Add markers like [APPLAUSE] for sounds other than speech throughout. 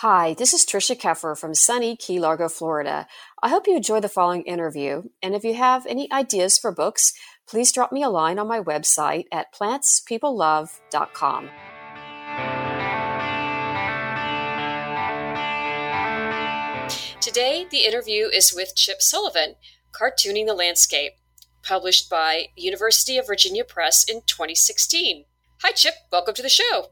Hi, this is Trisha Keffer from sunny Key Largo, Florida. I hope you enjoy the following interview, and if you have any ideas for books, please drop me a line on my website at plantspeoplelove.com. Today, the interview is with Chip Sullivan, Cartooning the Landscape, published by University of Virginia Press in 2016. Hi, Chip. Welcome to the show.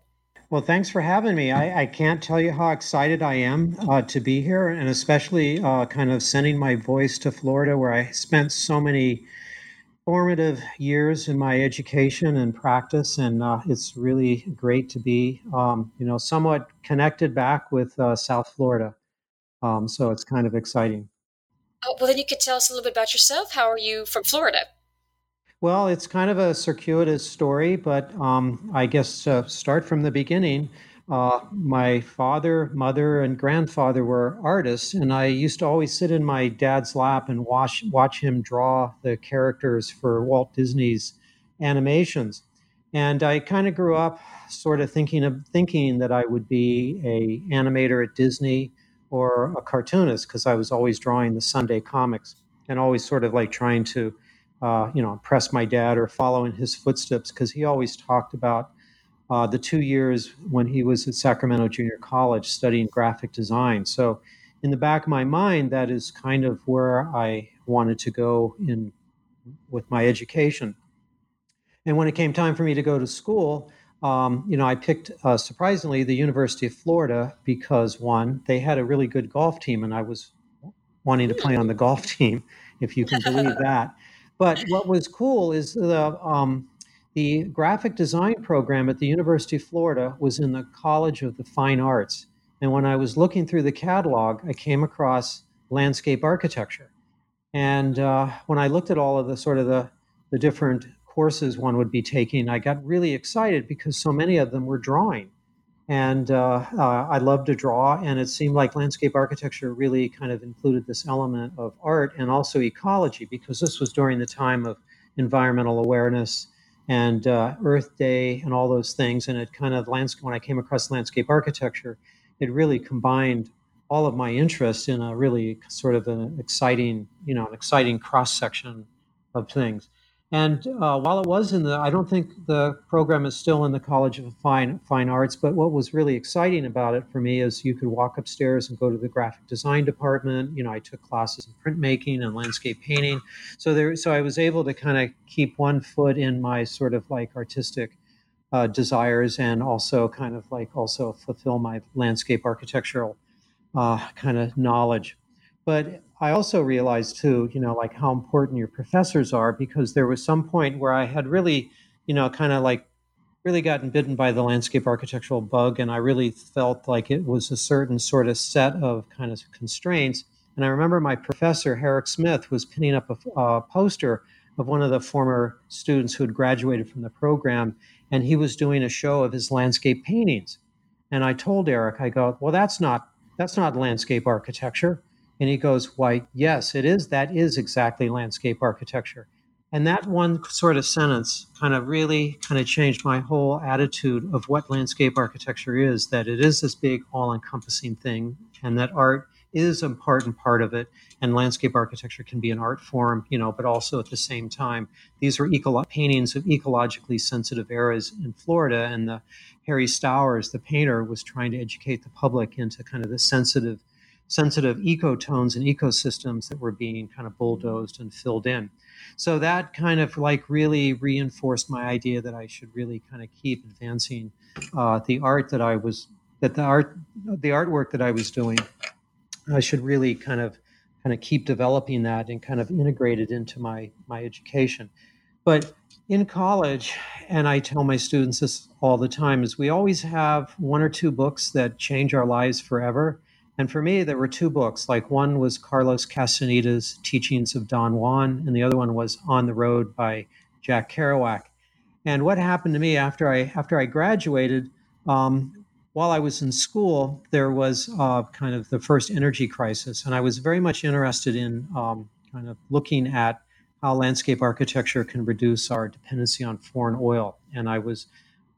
Well, thanks for having me. I, I can't tell you how excited I am uh, to be here, and especially uh, kind of sending my voice to Florida, where I spent so many formative years in my education and practice, and uh, it's really great to be, um, you know, somewhat connected back with uh, South Florida. Um, so it's kind of exciting. Oh, well, then you could tell us a little bit about yourself. How are you from Florida? Well, it's kind of a circuitous story, but um, I guess uh, start from the beginning. Uh, my father, mother, and grandfather were artists, and I used to always sit in my dad's lap and watch watch him draw the characters for Walt Disney's animations. And I kind of grew up sort of thinking of thinking that I would be a animator at Disney or a cartoonist because I was always drawing the Sunday comics and always sort of like trying to uh, you know, impress my dad or follow in his footsteps because he always talked about uh, the two years when he was at Sacramento Junior College studying graphic design. So, in the back of my mind, that is kind of where I wanted to go in with my education. And when it came time for me to go to school, um, you know, I picked uh, surprisingly the University of Florida because one, they had a really good golf team, and I was wanting to play on the golf [LAUGHS] team, if you can believe [LAUGHS] that. But what was cool is the um, the graphic design program at the University of Florida was in the College of the Fine Arts. And when I was looking through the catalog, I came across landscape architecture. And uh, when I looked at all of the sort of the, the different courses one would be taking, I got really excited because so many of them were drawing. And uh, uh, I love to draw, and it seemed like landscape architecture really kind of included this element of art and also ecology because this was during the time of environmental awareness and uh, Earth Day and all those things. And it kind of landscape when I came across landscape architecture, it really combined all of my interests in a really sort of an exciting, you know, an exciting cross section of things. And uh, while it was in the, I don't think the program is still in the College of Fine Fine Arts. But what was really exciting about it for me is you could walk upstairs and go to the graphic design department. You know, I took classes in printmaking and landscape painting. So there, so I was able to kind of keep one foot in my sort of like artistic uh, desires and also kind of like also fulfill my landscape architectural uh, kind of knowledge. But I also realized too, you know, like how important your professors are because there was some point where I had really, you know, kind of like really gotten bitten by the landscape architectural bug and I really felt like it was a certain sort of set of kind of constraints. And I remember my professor, Herrick Smith, was pinning up a, a poster of one of the former students who had graduated from the program, and he was doing a show of his landscape paintings. And I told Herrick, I go, well, that's not that's not landscape architecture. And he goes, Why, yes, it is. That is exactly landscape architecture. And that one sort of sentence kind of really kind of changed my whole attitude of what landscape architecture is that it is this big, all encompassing thing, and that art is an important part of it. And landscape architecture can be an art form, you know, but also at the same time, these are eco- paintings of ecologically sensitive areas in Florida. And the Harry Stowers, the painter, was trying to educate the public into kind of the sensitive sensitive ecotones and ecosystems that were being kind of bulldozed and filled in. So that kind of like really reinforced my idea that I should really kind of keep advancing uh, the art that I was that the art the artwork that I was doing. I should really kind of kind of keep developing that and kind of integrate it into my my education. But in college, and I tell my students this all the time, is we always have one or two books that change our lives forever And for me, there were two books. Like one was Carlos Castaneda's Teachings of Don Juan, and the other one was On the Road by Jack Kerouac. And what happened to me after I after I graduated, um, while I was in school, there was uh, kind of the first energy crisis, and I was very much interested in um, kind of looking at how landscape architecture can reduce our dependency on foreign oil. And I was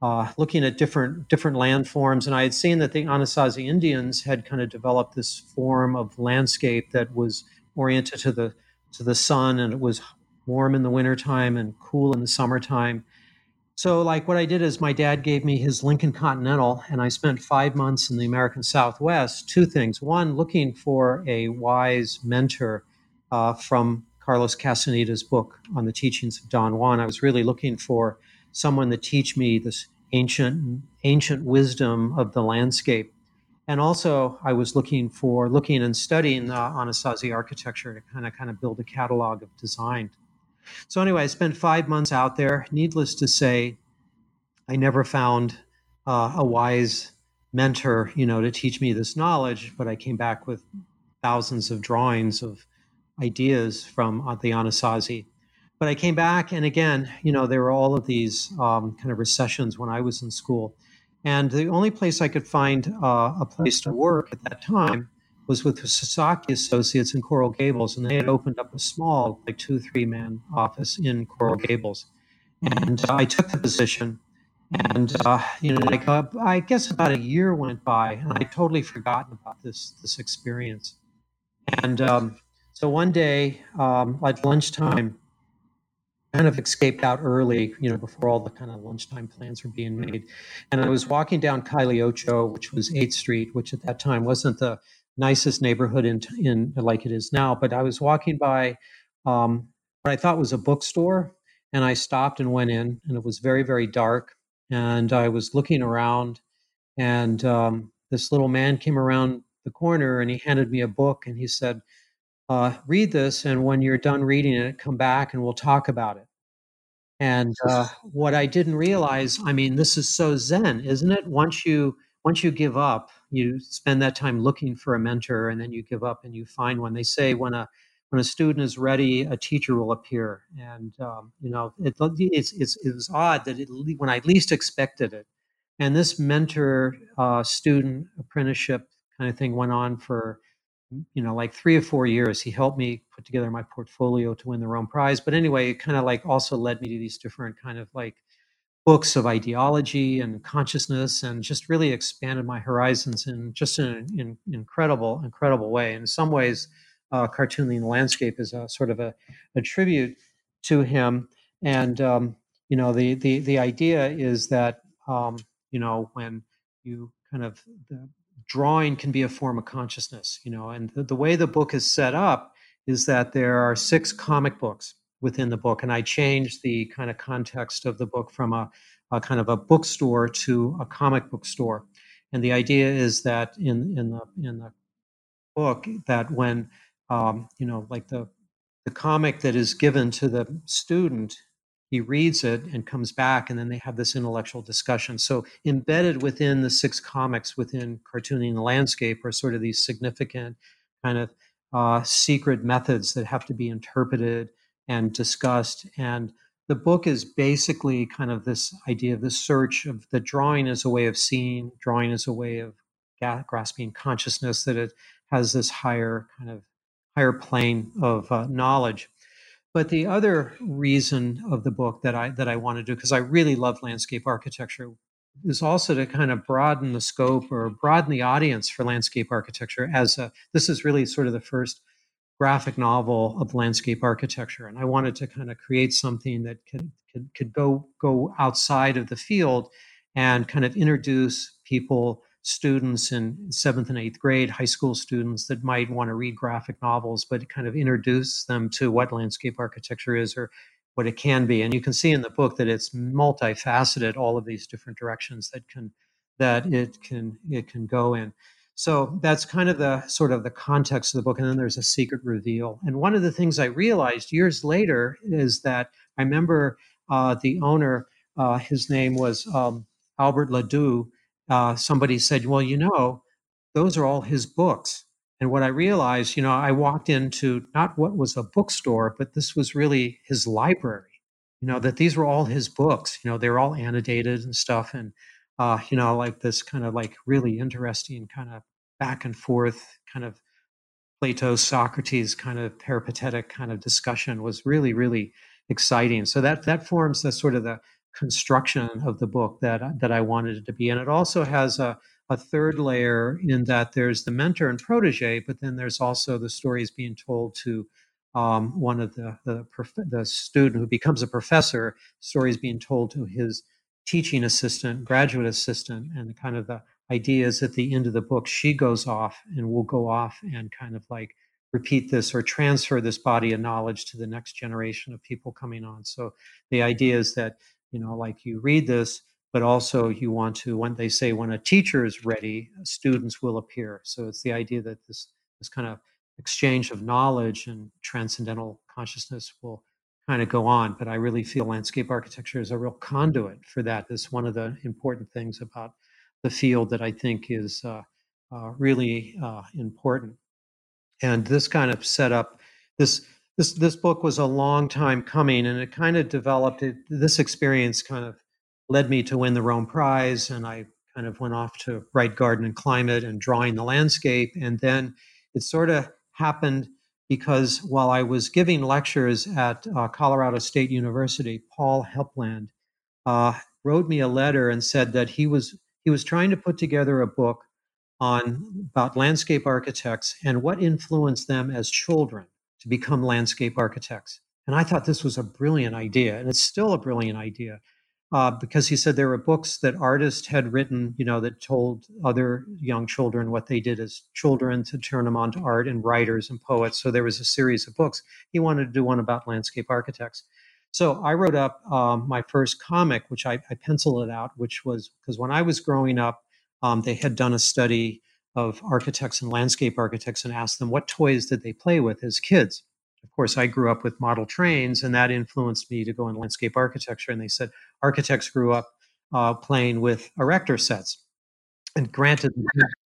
uh, looking at different different landforms, and I had seen that the Anasazi Indians had kind of developed this form of landscape that was oriented to the to the sun, and it was warm in the wintertime and cool in the summertime. So, like, what I did is my dad gave me his Lincoln Continental, and I spent five months in the American Southwest. Two things: one, looking for a wise mentor uh, from Carlos Castaneda's book on the teachings of Don Juan. I was really looking for someone to teach me this ancient ancient wisdom of the landscape. And also, I was looking for looking and studying uh, Anasazi architecture to kind of kind of build a catalog of design. So anyway, I spent five months out there. Needless to say, I never found uh, a wise mentor, you know, to teach me this knowledge. But I came back with thousands of drawings of ideas from uh, the Anasazi but I came back, and again, you know, there were all of these um, kind of recessions when I was in school. And the only place I could find uh, a place to work at that time was with the Sasaki Associates in Coral Gables, and they had opened up a small, like two, three man office in Coral Gables. And uh, I took the position, and uh, you know, like uh, I guess about a year went by, and I totally forgotten about this this experience. And um, so one day um, at lunchtime, kind of escaped out early, you know, before all the kind of lunchtime plans were being made. And I was walking down Calle Ocho, which was 8th Street, which at that time wasn't the nicest neighborhood in, in like it is now. But I was walking by um, what I thought was a bookstore, and I stopped and went in, and it was very, very dark. And I was looking around, and um, this little man came around the corner, and he handed me a book, and he said, uh, read this, and when you're done reading it, come back and we'll talk about it. And uh, what I didn't realize, I mean, this is so zen, isn't it? Once you once you give up, you spend that time looking for a mentor, and then you give up and you find one. They say when a when a student is ready, a teacher will appear. And um, you know, it, it's it's it was odd that it, when I least expected it, and this mentor uh, student apprenticeship kind of thing went on for you know, like three or four years. He helped me put together my portfolio to win the Rome Prize. But anyway, it kind of like also led me to these different kind of like books of ideology and consciousness and just really expanded my horizons in just an in, incredible, incredible way. In some ways, uh, Cartooning the Landscape is a sort of a, a tribute to him. And, um, you know, the, the, the idea is that, um, you know, when you kind of the, drawing can be a form of consciousness, you know, and the, the way the book is set up is that there are six comic books within the book, and I changed the kind of context of the book from a, a kind of a bookstore to a comic book store. And the idea is that in in the in the book that when um, you know like the the comic that is given to the student he reads it and comes back and then they have this intellectual discussion. So embedded within the six comics within cartooning the landscape are sort of these significant kind of uh, secret methods that have to be interpreted and discussed. And the book is basically kind of this idea of the search of the drawing as a way of seeing drawing as a way of grasping consciousness that it has this higher kind of higher plane of uh, knowledge but the other reason of the book that I that I want to do because I really love landscape architecture is also to kind of broaden the scope or broaden the audience for landscape architecture as a, this is really sort of the first graphic novel of landscape architecture and I wanted to kind of create something that could could, could go go outside of the field and kind of introduce people students in seventh and eighth grade, high school students that might want to read graphic novels, but kind of introduce them to what landscape architecture is or what it can be. And you can see in the book that it's multifaceted, all of these different directions that can that it can it can go in. So that's kind of the sort of the context of the book. And then there's a secret reveal. And one of the things I realized years later is that I remember uh, the owner, uh, his name was um, Albert Ledoux, uh, somebody said, well, you know, those are all his books. And what I realized, you know, I walked into not what was a bookstore, but this was really his library. You know, that these were all his books. You know, they were all annotated and stuff. And, uh, you know, like this kind of like really interesting kind of back and forth kind of Plato, Socrates kind of peripatetic kind of discussion was really, really exciting. So that that forms the sort of the construction of the book that that I wanted it to be. And it also has a a third layer in that there's the mentor and protege, but then there's also the stories being told to um, one of the the, the student who becomes a professor. Stories being told to his teaching assistant, graduate assistant, and kind of the ideas at the end of the book. She goes off and will go off and kind of like repeat this or transfer this body of knowledge to the next generation of people coming on. So the idea is that you know, like you read this but also you want to when they say when a teacher is ready students will appear. So it's the idea that this this kind of exchange of knowledge and transcendental consciousness will kind of go on but i really feel landscape architecture is a real conduit for that. It's one of the important things about the field that i think is uh, uh, really uh, important. And this kind of set up this this this book was a long time coming and it kind of developed it, this experience kind of led me to win the Rome Prize, and I kind of went off to write garden and climate and drawing the landscape. And then it sort of happened because while I was giving lectures at uh, Colorado State University, Paul Hepland uh, wrote me a letter and said that he was he was trying to put together a book on about landscape architects and what influenced them as children to become landscape architects. And I thought this was a brilliant idea, and it's still a brilliant idea uh, because he said there were books that artists had written, you know, that told other young children what they did as children to turn them on to art and writers and poets. So there was a series of books. He wanted to do one about landscape architects. So I wrote up um, my first comic, which I, I, penciled it out, which was because when I was growing up, um, they had done a study of architects and landscape architects and asked them what toys did they play with as kids. Of course, I grew up with model trains, and that influenced me to go in landscape architecture. And they said architects grew up uh, playing with erector sets. And granted,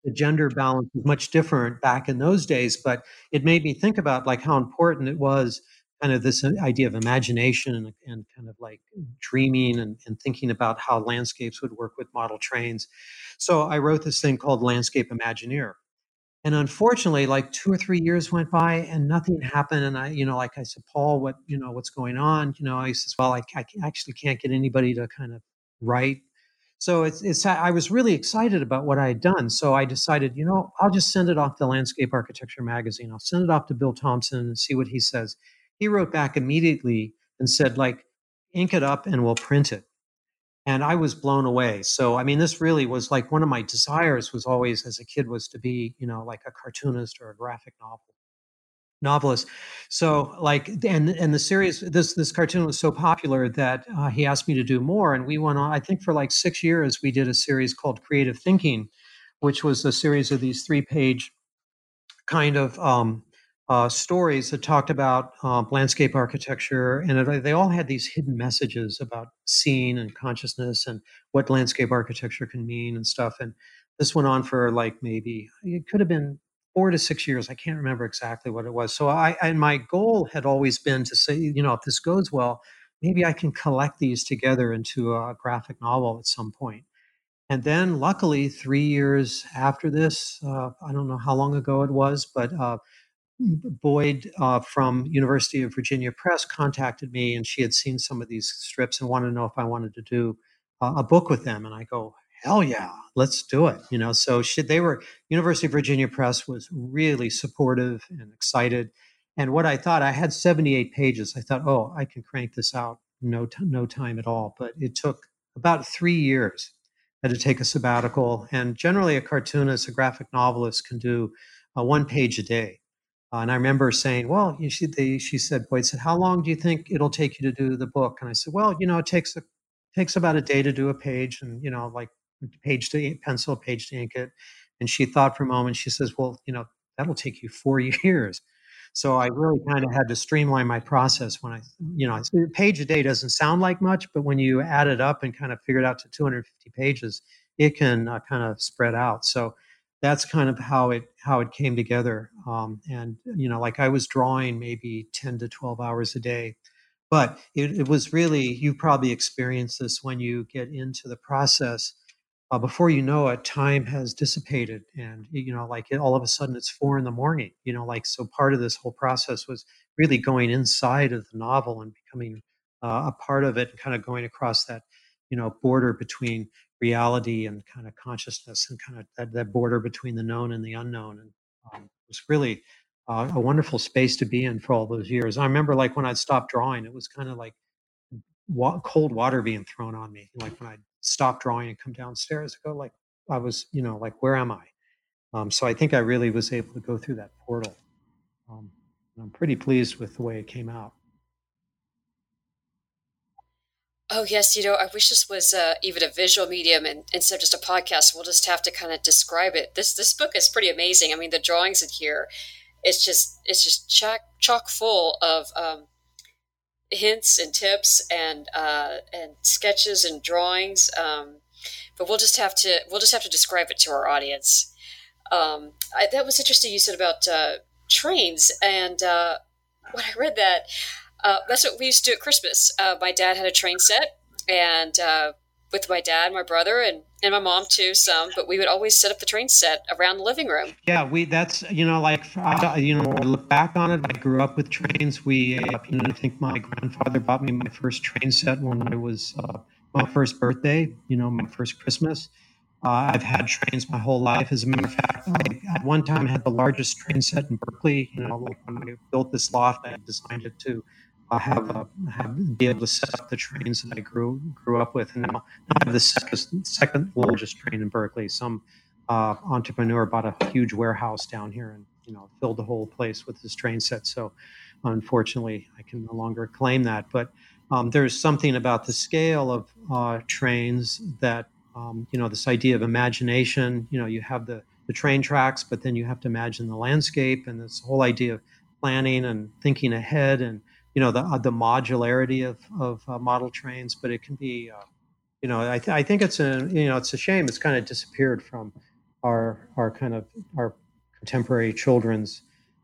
the gender balance was much different back in those days, but it made me think about like how important it was kind of this uh, idea of imagination and, and kind of like dreaming and, and, thinking about how landscapes would work with model trains. So I wrote this thing called Landscape Imagineer. And unfortunately, like two or three years went by and nothing happened. And I, you know, like I said, Paul, what, you know, what's going on? You know, I says, well, I, I actually can't get anybody to kind of write. So it's, it's, I was really excited about what I had done. So I decided, you know, I'll just send it off to Landscape Architecture Magazine. I'll send it off to Bill Thompson and see what he says. He wrote back immediately and said, like, ink it up and we'll print it and I was blown away. So, I mean, this really was like one of my desires was always as a kid was to be, you know, like a cartoonist or a graphic novel novelist. So, like, and and the series, this this cartoon was so popular that uh, he asked me to do more, and we went on. I think for like six years, we did a series called Creative Thinking, which was a series of these three page kind of um, uh, stories that talked about uh, landscape architecture, and it, they all had these hidden messages about seeing and consciousness and what landscape architecture can mean and stuff. And this went on for like maybe it could have been four to six years. I can't remember exactly what it was. So I, and my goal had always been to say, you know, if this goes well, maybe I can collect these together into a graphic novel at some point. And then, luckily, three years after this, uh, I don't know how long ago it was, but uh, Boyd uh, from University of Virginia Press contacted me, and she had seen some of these strips and wanted to know if I wanted to do uh, a book with them. And I go, hell yeah, let's do it. You know, so she, they were University of Virginia Press was really supportive and excited. And what I thought, I had 78 pages. I thought, oh, I can crank this out no t- no time at all. But it took about three years. I had to take a sabbatical, and generally, a cartoonist, a graphic novelist, can do uh, one page a day. Uh, and I remember saying, "Well, should." They, she said, "Boyd said, how long do you think it'll take you to do the book?" And I said, "Well, you know, it takes a takes about a day to do a page, and you know, like page to pencil, page to ink it." And she thought for a moment. She says, "Well, you know, that'll take you four [LAUGHS] years." So I really kind of had to streamline my process when I, you know, a page a day doesn't sound like much, but when you add it up and kind of figure it out to 250 pages, it can uh, kind of spread out. So that's kind of how it how it came together. Um, and you know, like I was drawing maybe ten to twelve hours a day, but it, it was really you probably experienced this when you get into the process. Uh, before you know it, time has dissipated, and you know, like it, all of a sudden it's four in the morning. You know, like so part of this whole process was really going inside of the novel and becoming uh, a part of it, and kind of going across that you know border between reality and kind of consciousness and kind of that, that border between the known and the unknown. And um, it was really uh, a wonderful space to be in for all those years. I remember like when I'd stopped drawing, it was kind of like wa- cold water being thrown on me. Like when I'd stop drawing and come downstairs, I go like, I was, you know, like, where am I? Um, so I think I really was able to go through that portal. Um, I'm pretty pleased with the way it came out. Oh yes, you know, I wish this was uh, even a visual medium and instead of just a podcast. We'll just have to kind of describe it. This this book is pretty amazing. I mean, the drawings in here, it's just it's just chock chock full of um, hints and tips and uh, and sketches and drawings. Um, but we'll just have to we'll just have to describe it to our audience. Um, I, that was interesting. You said about uh, trains, and uh, when I read that, uh, that's what we used to do at Christmas. Uh, my dad had a train set, and uh, with my dad, my brother, and and my mom too, some. But we would always set up the train set around the living room. Yeah, we. That's you know, like you know, I look back on it. I grew up with trains. We, uh, you know, I think my grandfather bought me my first train set when I was uh, my first birthday. You know, my first Christmas. Uh, I've had trains my whole life. As a matter of fact, I at one time had the largest train set in Berkeley. You know, like when I built this loft, I designed it to have, a, have be able to set up the trains that I grew grew up with, and now, I have the second, second largest train in Berkeley. Some uh, entrepreneur bought a huge warehouse down here and you know filled the whole place with this train set. So unfortunately, I can no longer claim that. But um, there's something about the scale of uh, trains that um, you know this idea of imagination. You know, you have the the train tracks, but then you have to imagine the landscape and this whole idea of planning and thinking ahead and you know the uh, the modularity of of uh, model trains, but it can be, uh, you know, I, th- I think it's a you know it's a shame it's kind of disappeared from our our kind of our contemporary children's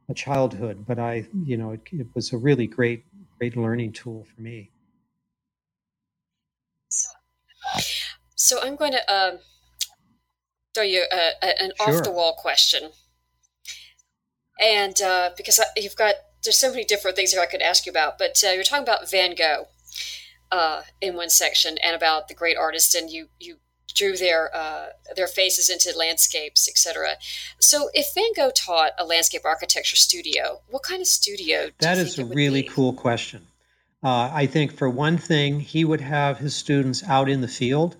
uh, childhood. But I you know it, it was a really great great learning tool for me. So I'm going to um, throw you an sure. off the wall question, and uh, because I, you've got there's so many different things that I could ask you about, but uh, you're talking about Van Gogh uh, in one section and about the great artists, and you you drew their uh, their faces into landscapes, etc. So, if Van Gogh taught a landscape architecture studio, what kind of studio? that is a really be? cool question. Uh, I think for one thing, he would have his students out in the field.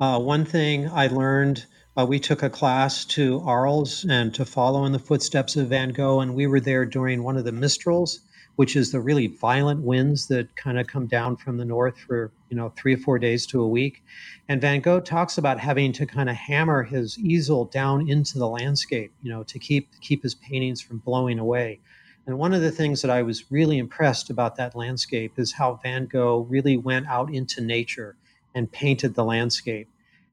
Uh, one thing I learned uh, we took a class to Arles and to follow in the footsteps of Van Gogh, and we were there during one of the Mistrals, which is the really violent winds that kind of come down from the north for you know three or four days to a week. And Van Gogh talks about having to kind of hammer his easel down into the landscape, you know, to keep keep his paintings from blowing away. And one of the things that I was really impressed about that landscape is how Van Gogh really went out into nature and painted the landscape.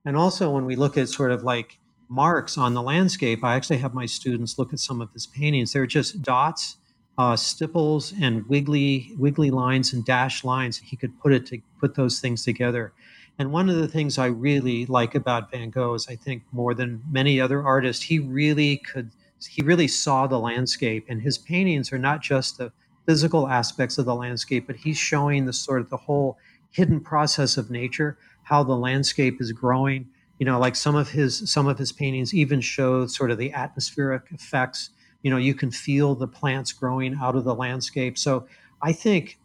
And also, when we look at sort of like marks on the landscape, I actually have my students look at some of his paintings. They're just dots, uh, stipples, and wiggly wiggly lines and dashed lines. He could put it to put those things together. And one of the things I really like about Van Gogh is I think more than many other artists, he really could he really saw the landscape and his paintings are not just the physical aspects of the landscape, but he's showing the sort of the whole hidden process of nature how the landscape is growing. You know, like some of his some of his paintings even show sort of the atmospheric effects. You know, you can feel the plants growing out of the landscape. So I think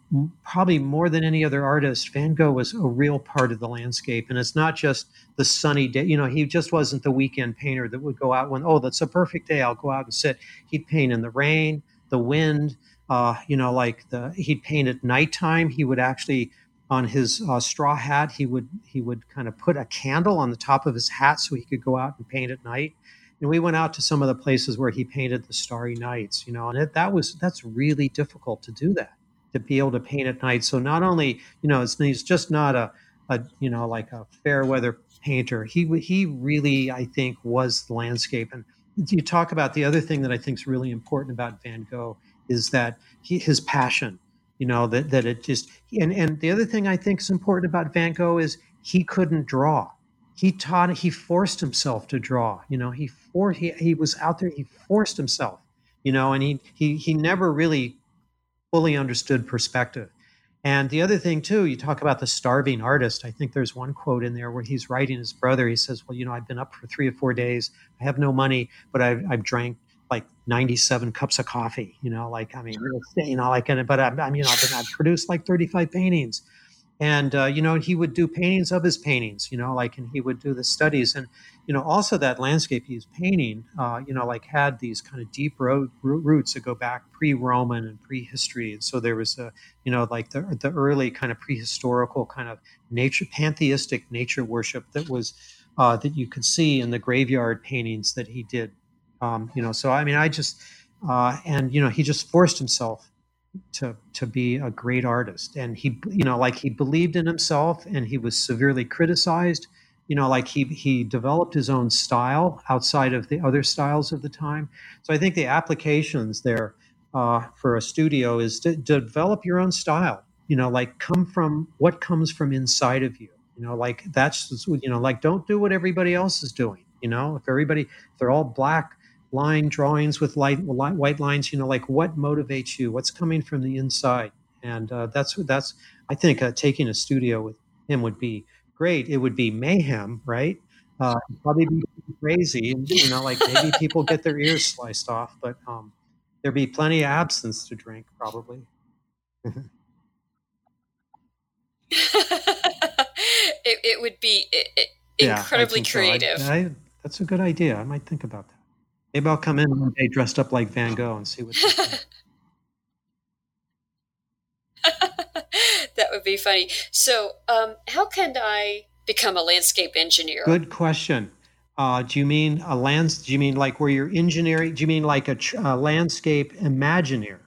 probably more than any other artist, Van Gogh was a real part of the landscape. And it's not just the sunny day. You know, he just wasn't the weekend painter that would go out when, oh, that's a perfect day. I'll go out and sit. He'd paint in the rain, the wind, uh, you know, like the he'd paint at nighttime. He would actually on his uh, straw hat he would he would kind of put a candle on the top of his hat so he could go out and paint at night and we went out to some of the places where he painted the starry nights you know and it, that was that's really difficult to do that to be able to paint at night so not only you know it's, it's just not a, a you know like a fair weather painter. He he really, I think, was the landscape. And you talk about the other thing that I think is really important about Van Gogh is that he, his passion. You know that that it just and and the other thing I think is important about Van Gogh is he couldn't draw. He taught he forced himself to draw. You know he for he, he was out there. He forced himself. You know, and he he he never really fully understood perspective. And the other thing, too, you talk about the starving artist. I think there's one quote in there where he's writing his brother. He says, Well, you know, I've been up for three or four days. I have no money, but I've, I've drank like 97 cups of coffee, you know, like, I mean, you know, like, but I'm, I'm you know, I've, been, I've produced like 35 paintings. And, uh, you know, he would do paintings of his paintings, you know, like, and he would do the studies. And, you know, also that landscape he was painting, uh, you know, like had these kind of deep road, roots that go back pre-Roman and prehistory. And so there was a, you know, like the, the early kind of prehistorical kind of nature, pantheistic nature worship that was, uh, that you could see in the graveyard paintings that he did. Um, you know, so I mean, I just, uh, and you know, he just forced himself to to be a great artist, and he, you know, like he believed in himself, and he was severely criticized. You know like he he developed his own style outside of the other styles of the time. So i think the applications there uh, for a studio is to, to develop your own style. You know like come from what comes from inside of you. You know like that's you know like don't do what everybody else is doing. You know if everybody if they're all black line drawings with light white lines you know like what motivates you what's coming from the inside and uh, that's that's i think uh, taking a studio with him would be great. It would be mayhem, right? Uh, probably be crazy, you know, like maybe [LAUGHS] people get their ears sliced off, but um, there'd be plenty of absinthe to drink, probably. [LAUGHS] [LAUGHS] it, it would be it, incredibly yeah, creative. So. I, I, that's a good idea. I might think about that. Maybe I'll come in one day dressed up like Van Gogh and see what. [LAUGHS] that would be funny. So, um, how can I become a landscape engineer? Good question. Uh, do you mean a lands? Do you mean like where you're engineering? Do you mean like a, a landscape imagineer?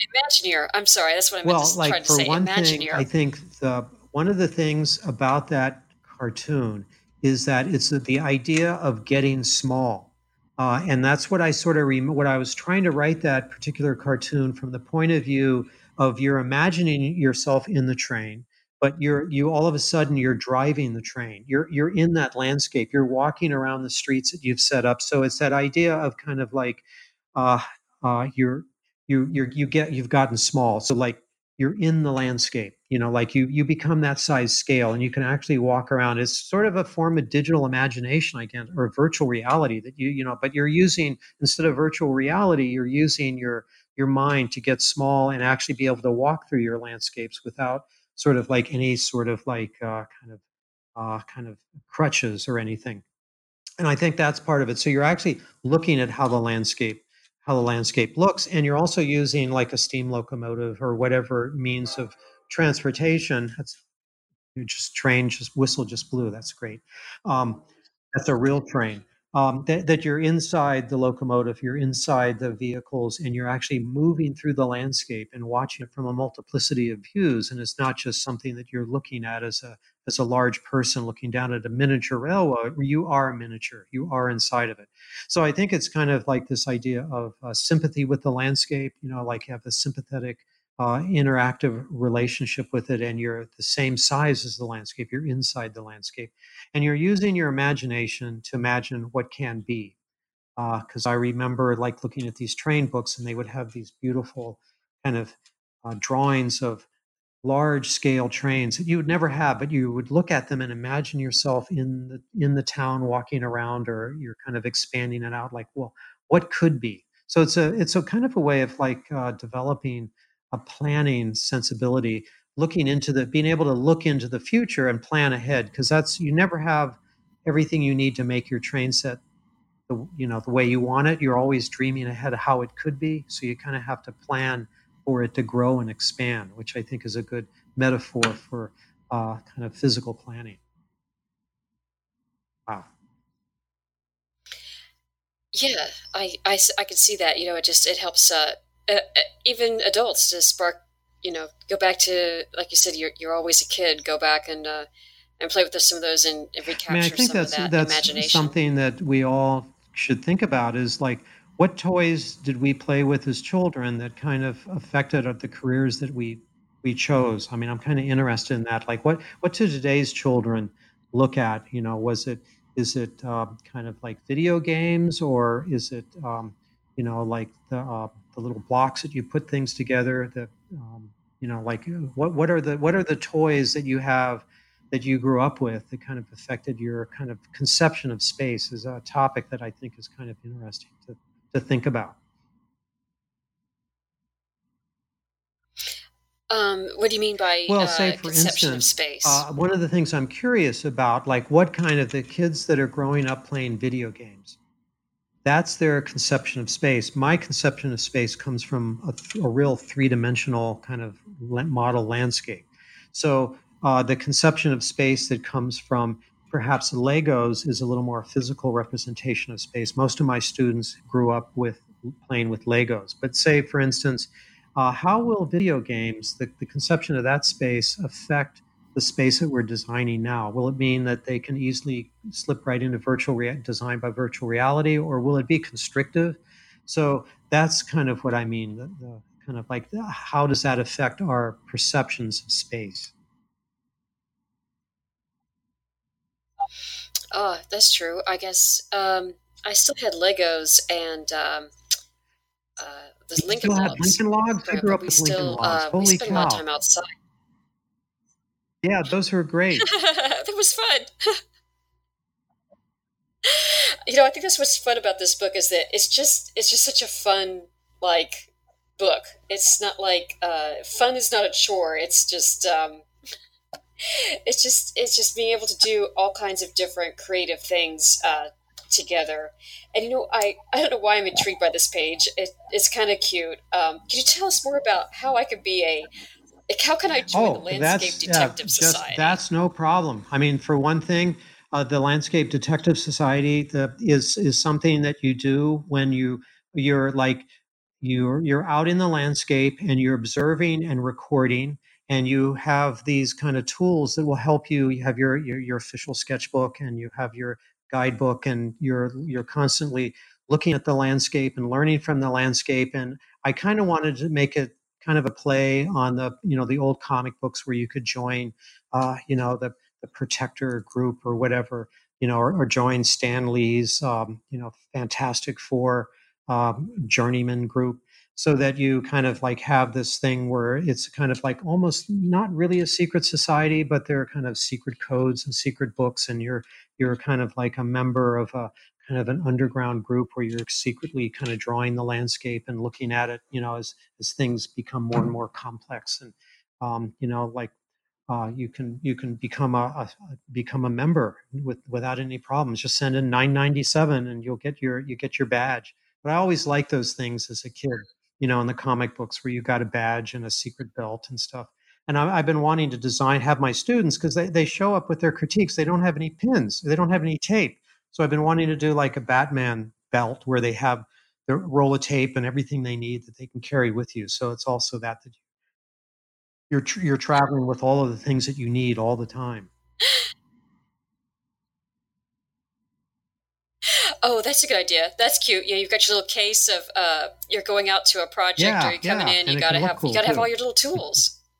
Imagineer. I'm sorry, that's what I meant well, to, like to say. One Imagineer. Thing, I think the one of the things about that cartoon is that it's the idea of getting small. Uh, and that's what I sort of rem- what I was trying to write that particular cartoon from the point of view of you're imagining yourself in the train, but you're you all of a sudden you're driving the train. You're you're in that landscape. You're walking around the streets that you've set up. So it's that idea of kind of like uh, uh, you're you you you get you've gotten small. So like you're in the landscape you know like you you become that size scale and you can actually walk around. It's sort of a form of digital imagination again or virtual reality that you you know but you're using instead of virtual reality you're using your your mind to get small and actually be able to walk through your landscapes without sort of like any sort of like uh, kind of uh, kind of crutches or anything. And i think that's part of it. So you're actually looking at how the landscape how the landscape looks and you're also using like a steam locomotive or whatever means of transportation. That's you just train just whistle just blew that's great. Um, that's a real train um, that, that you're inside the locomotive you're inside the vehicles and you're actually moving through the landscape and watching it from a multiplicity of views. And it's not just something that you're looking at as a as a large person looking down at a miniature railroad. You are a miniature. You are inside of it. So i think it's kind of like this idea of uh, sympathy with the landscape you know like you have a sympathetic uh, interactive relationship with it and you're the same size as the landscape you're inside the landscape and you're using your imagination to imagine what can be. Because uh, i remember like looking at these train books and they would have these beautiful kind of uh, drawings of large scale trains that you would never have but you would look at them and imagine yourself in the in the town walking around or you're kind of expanding it out like well what could be? So it's a it's a kind of a way of like uh, developing a planning sensibility looking into the being able to look into the future and plan ahead because that's you never have everything you need to make your train set the you know the way you want it. You're always dreaming ahead of how it could be so you kind of have to plan for it to grow and expand which i think is a good metaphor for uh, kind of physical planning. Wow. Yeah I, I i can see that you know it just it helps uh, uh, uh even adults to spark you know, go back to like you said, you're you're always a kid. Go back and uh, and play with some of those and, and recapture I, mean, I think that's, that that's imagination. something that we all should think about is like what toys did we play with as children that kind of affected the careers that we we chose i mean i'm kind of interested in that like what what do today's children look at you know was it is it uh, kind of like video games or is it um, you know like the uh, the little blocks that you put things together the um, you know like what what are the what are the toys that you have that you grew up with that kind of affected your kind of conception of space is a topic that I think is kind of interesting to, to think about. Um, what do you mean by well, uh, say for instance, uh, one of the things I'm curious about, like what kind of the kids that are growing up playing video games, that's their conception of space. My conception of space comes from a, a real three dimensional kind of model landscape. So uh, the conception of space that comes from perhaps Legos is a little more physical representation of space. Most of my students grew up with playing with Legos. But say, for instance, uh, how will video games, the, the conception of that space, affect the space that we're designing now? Will it mean that they can easily slip right into virtual rea- design by virtual reality, or will it be constrictive? So that's kind of what I mean. The, the kind of like how does that affect our perceptions of space? Oh, that's true. I guess um, I still had Legos and um, uh, the Lincoln still Logs. Lincoln Logs. I grew up with still, Lincoln Logs. Uh, Holy we spent cow. a lot of time outside. Yeah, those were great. [LAUGHS] that was fun. [LAUGHS] you know, I think that's what's fun about this book is that it's just it's just such a fun like book. It's not like uh, fun is not a chore. It's just um, [LAUGHS] it's just it's just being able to do all kinds of different creative things uh, together. And you know, I I don't know why I'm intrigued by this page. It, it's kind of cute. Um, can you tell us more about how I could be a like how can I join oh, the Landscape Detective yeah, Society? Just, that's no problem. I mean, for one thing, uh, the Landscape Detective Society the, is is something that you do when you you're like you're you're out in the landscape and you're observing and recording and you have these kind of tools that will help you you have your, your your, official sketchbook and you have your guidebook and you're you're constantly looking at the landscape and learning from the landscape and i kind of wanted to make it kind of a play on the you know the old comic books where you could join uh, you know the the protector group or whatever you know or, or join stan lee's um, you know fantastic four um, journeyman group so that you kind of like have this thing where it's kind of like almost not really a secret society but there are kind of secret codes and secret books and you're you're kind of like a member of a kind of an underground group where you're secretly kind of drawing the landscape and looking at it you know as as things become more and more complex and um, you know like uh, you can you can become a, a, become a member with without any problems just send in 997 and you'll get your you get your badge but i always liked those things as a kid you know, in the comic books where you got a badge and a secret belt and stuff. And I, have been wanting to design, have my students, because they, they show up with their critiques. They don't have any pins, they don't have any tape. So I've been wanting to do like a Batman belt where they have the roll of tape and everything they need that they can carry with you. So it's also that that you're you're traveling with all of the things that you need all the time. Oh, that's a good idea. That's cute. Yeah, you've got your little case of uh, you're going out to a project yeah, or you're coming yeah. in. You gotta have cool you gotta too. have all your little tools. [LAUGHS]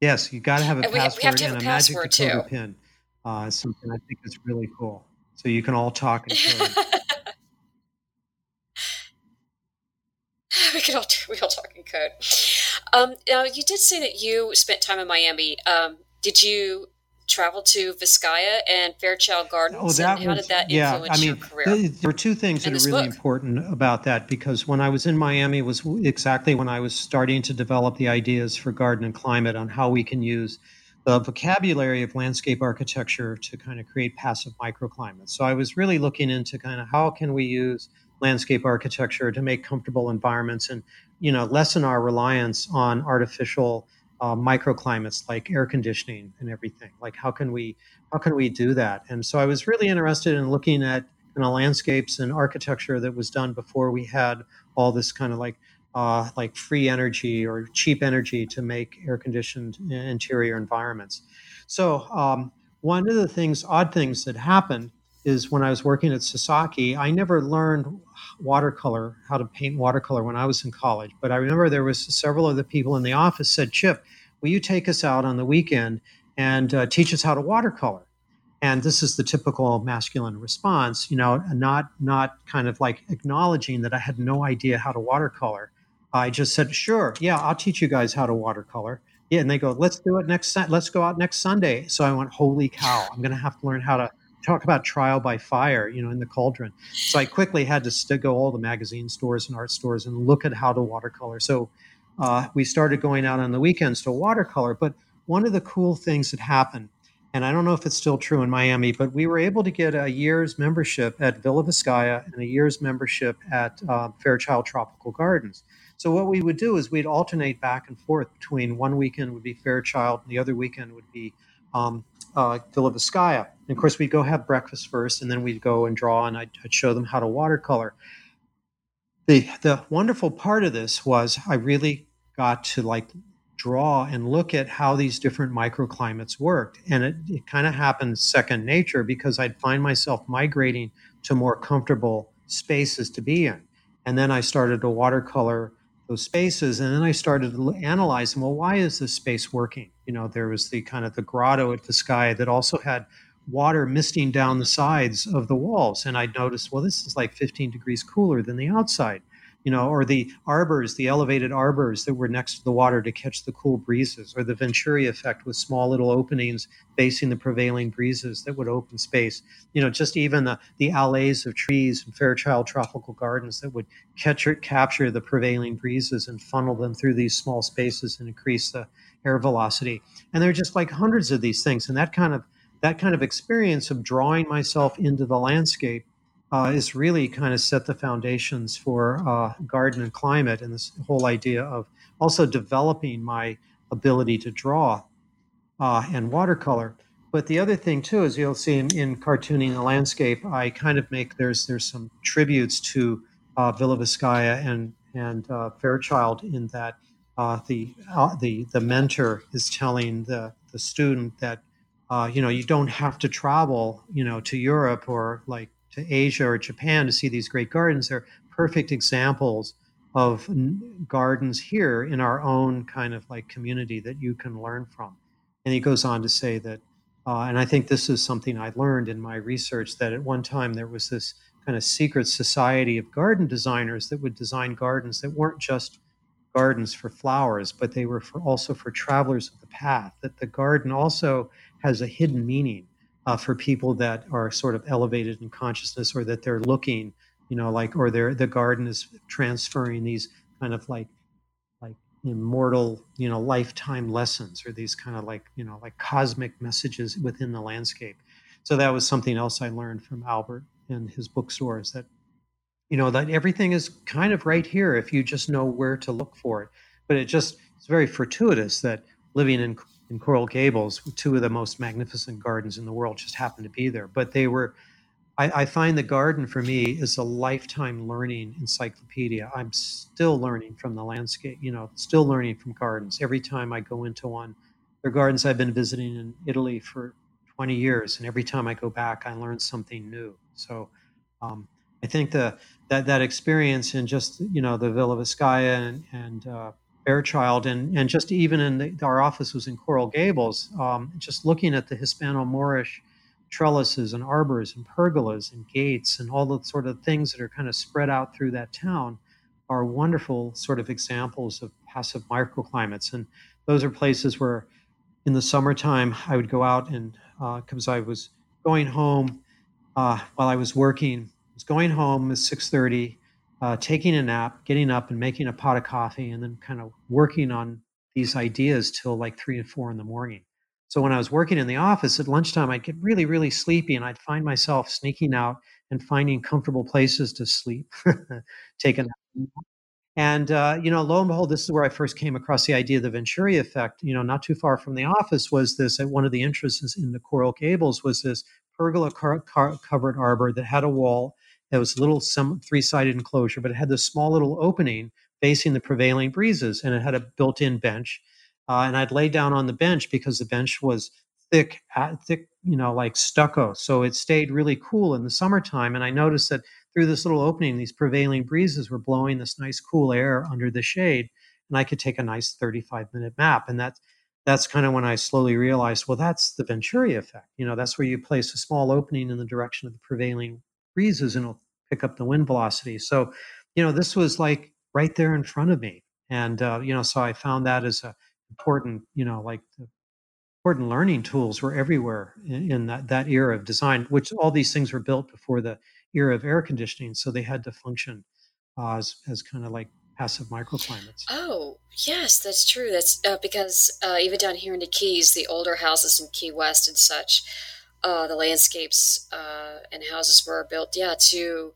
Yes, you got to have a And we have- password we have to have and a a magic password, decoder too. pin. Uh, is something I think is really cool. So you can all talk and [LAUGHS] we could all [LAUGHS] we all talk in code. Um, now you did say that you spent time in Miami. Um, did you travel to Vizcaya and Fairchild Gardens? Oh, that and how was did that yeah. influence I mean, your career? th- there were two things And that are really book. important about that because when I was in Miami was exactly when I was starting to develop the ideas for garden and climate on how we can use the vocabulary of landscape architecture to kind of create passive microclimates. So I was really looking into kind of how can we use landscape architecture to make comfortable environments and you know lessen our reliance on artificial uh, microclimates like air conditioning and everything. Like how can we how can we do that? And so I was really interested in looking at you know landscapes and architecture that was done before we had all this kind of like uh, like free energy or cheap energy to make air conditioned interior environments. So, um, one of the things, odd things that happened is when I was working at Sasaki, I never learned watercolor, how to paint watercolor when I was in college. But I remember there was several of the people in the office said, Chip, will you take us out on the weekend and uh, teach us how to watercolor? And this is the typical masculine response, you know, not not kind of like acknowledging that I had no idea how to watercolor. I just said, sure, yeah, I'll teach you guys how to watercolor. Yeah, and they go, let's do it next. Let's go out next Sunday. So I went, holy cow, I'm going to have to learn how to talk about trial by fire, you know, in the cauldron. So I quickly had to go all the magazine stores and art stores and look at how to watercolor. So uh, we started going out on the weekends to watercolor. But one of the cool things that happened, and I don't know if it's still true in Miami, but we were able to get a year's membership at Villa Vizcaya and a year's membership at uh, Fairchild Tropical Gardens. So what we would do is we'd alternate back and forth between one weekend would be Fairchild and the other weekend would be um, uh, Villa Vizcaya. And of course, we'd go have breakfast first, and then we'd go and draw, and I'd, I'd show them how to watercolor. The the wonderful part of this was I really got to like draw and look at how these different microclimates worked, and it, it kind of happened second nature because I'd find myself migrating to more comfortable spaces to be in, and then I started to watercolor those spaces and then i started to analyze them well why is this space working? You know there was the kind of the grotto at Vizcaya that also had water misting down the sides of the walls. And I'd noticed well this is like 15 degrees cooler than the outside you know, or the arbors, the elevated arbors that were next to the water to catch the cool breezes, or the Venturi effect with small little openings facing the prevailing breezes that would open space. You know, just even the, the alleys of trees and Fairchild Tropical Gardens that would catch or capture the prevailing breezes and funnel them through these small spaces and increase the air velocity. And there are just like hundreds of these things. And that kind of that kind of experience of drawing myself into the landscape uh, is really kind of set the foundations for uh, garden and climate and this whole idea of also developing my ability to draw uh, and watercolor. But the other thing too is you'll see in, in, cartooning the landscape, I kind of make there's there's some tributes to uh, Villa Vizcaya and and uh, Fairchild in that uh, the the the mentor is telling the the student that you know you don't have to travel you know to Europe or like to Asia or Japan to see these great gardens. They're perfect examples of gardens here in our own kind of like community that you can learn from. And he goes on to say that, uh, and I think this is something I learned in my research that at one time there was this kind of secret society of garden designers that would design gardens that weren't just gardens for flowers, but they were for also for travelers of the path. That the garden also has a hidden meaning uh, for people that are sort of elevated in consciousness or that they're looking, you know, like, or they're, the garden is transferring these kind of like, like immortal, you know, lifetime lessons or these kind of like, you know, like cosmic messages within the landscape. So that was something else I learned from Albert and his bookstores that, you know, that everything is kind of right here if you just know where to look for it. But it just, it's very fortuitous that living in in Coral Gables, two of the most magnificent gardens in the world just happened to be there. But they were, I, I, find the garden for me is a lifetime learning encyclopedia. I'm still learning from the landscape, you know, still learning from gardens. Every time I go into one, there are gardens I've been visiting in Italy for 20 years, and every time I go back, I learn something new. So um, I think the that that experience in just you know the Villa Vizcaya and, and uh, Fairchild, and and just even in the, our office was in Coral Gables. Um, just looking at the Hispano-Moorish trellises and arbors and pergolas and gates and all the sort of things that are kind of spread out through that town are wonderful sort of examples of passive microclimates. And those are places where, in the summertime, I would go out and because uh, I was going home uh, while I was working. I was going home at six thirty uh, taking a nap, getting up and making a pot of coffee, and then kind of working on these ideas till like three and four in the morning. So when I was working in the office at lunchtime, I'd get really, really sleepy, and I'd find myself sneaking out and finding comfortable places to sleep, [LAUGHS] take a nap. And uh, you know, lo and behold, this is where I first came across the idea of the Venturi effect. You know, not too far from the office was this. At one of the entrances in the Coral Gables was this pergola car- car- covered arbor that had a wall it was a little some three-sided enclosure, but it had this small little opening facing the prevailing breezes, and it had a built-in bench. Uh, and I'd lay down on the bench because the bench was thick, thick, you know, like stucco. So it stayed really cool in the summertime. And I noticed that through this little opening, these prevailing breezes were blowing this nice cool air under the shade, and I could take a nice 35 minute map. And that that's kind of when I slowly realized, well, that's the Venturi effect. You know, that's where you place a small opening in the direction of the prevailing breezes and it'll pick up the wind velocity. So, you know, this was like right there in front of me. And, uh, you know, so I found that as a important, you know, like important learning tools were everywhere in, in that, that era of design, which all these things were built before the era of air conditioning. So they had to function uh, as, as kind of like passive microclimates. Oh, yes, that's true. That's uh, because uh, even down here in the Keys, the older houses in Key West and such, uh, the landscapes uh, and houses were built, yeah, to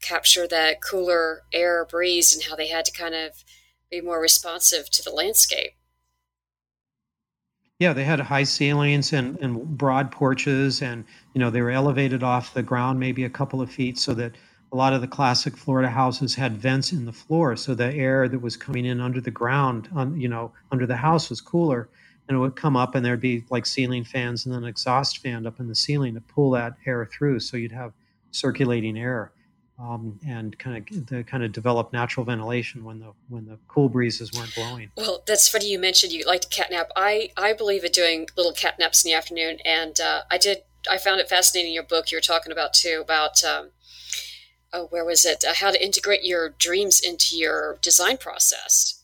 capture that cooler air breeze and how they had to kind of be more responsive to the landscape. Yeah, they had high ceilings and, and broad porches, and you know they were elevated off the ground maybe a couple of feet, so that a lot of the classic Florida houses had vents in the floor, so the air that was coming in under the ground, on you know, under the house was cooler, and it would come up, and there'd be like ceiling fans and then an exhaust fan up in the ceiling to pull that air through, so you'd have circulating air um, and kind of the kind of develop natural ventilation when the when the cool breezes weren't blowing. Well, that's funny you mentioned you like to catnap. I I believe in doing little catnaps in the afternoon, and uh, I did. I found it fascinating. Your book you were talking about too about. Um, oh, where was it? Uh, how to integrate your dreams into your design process,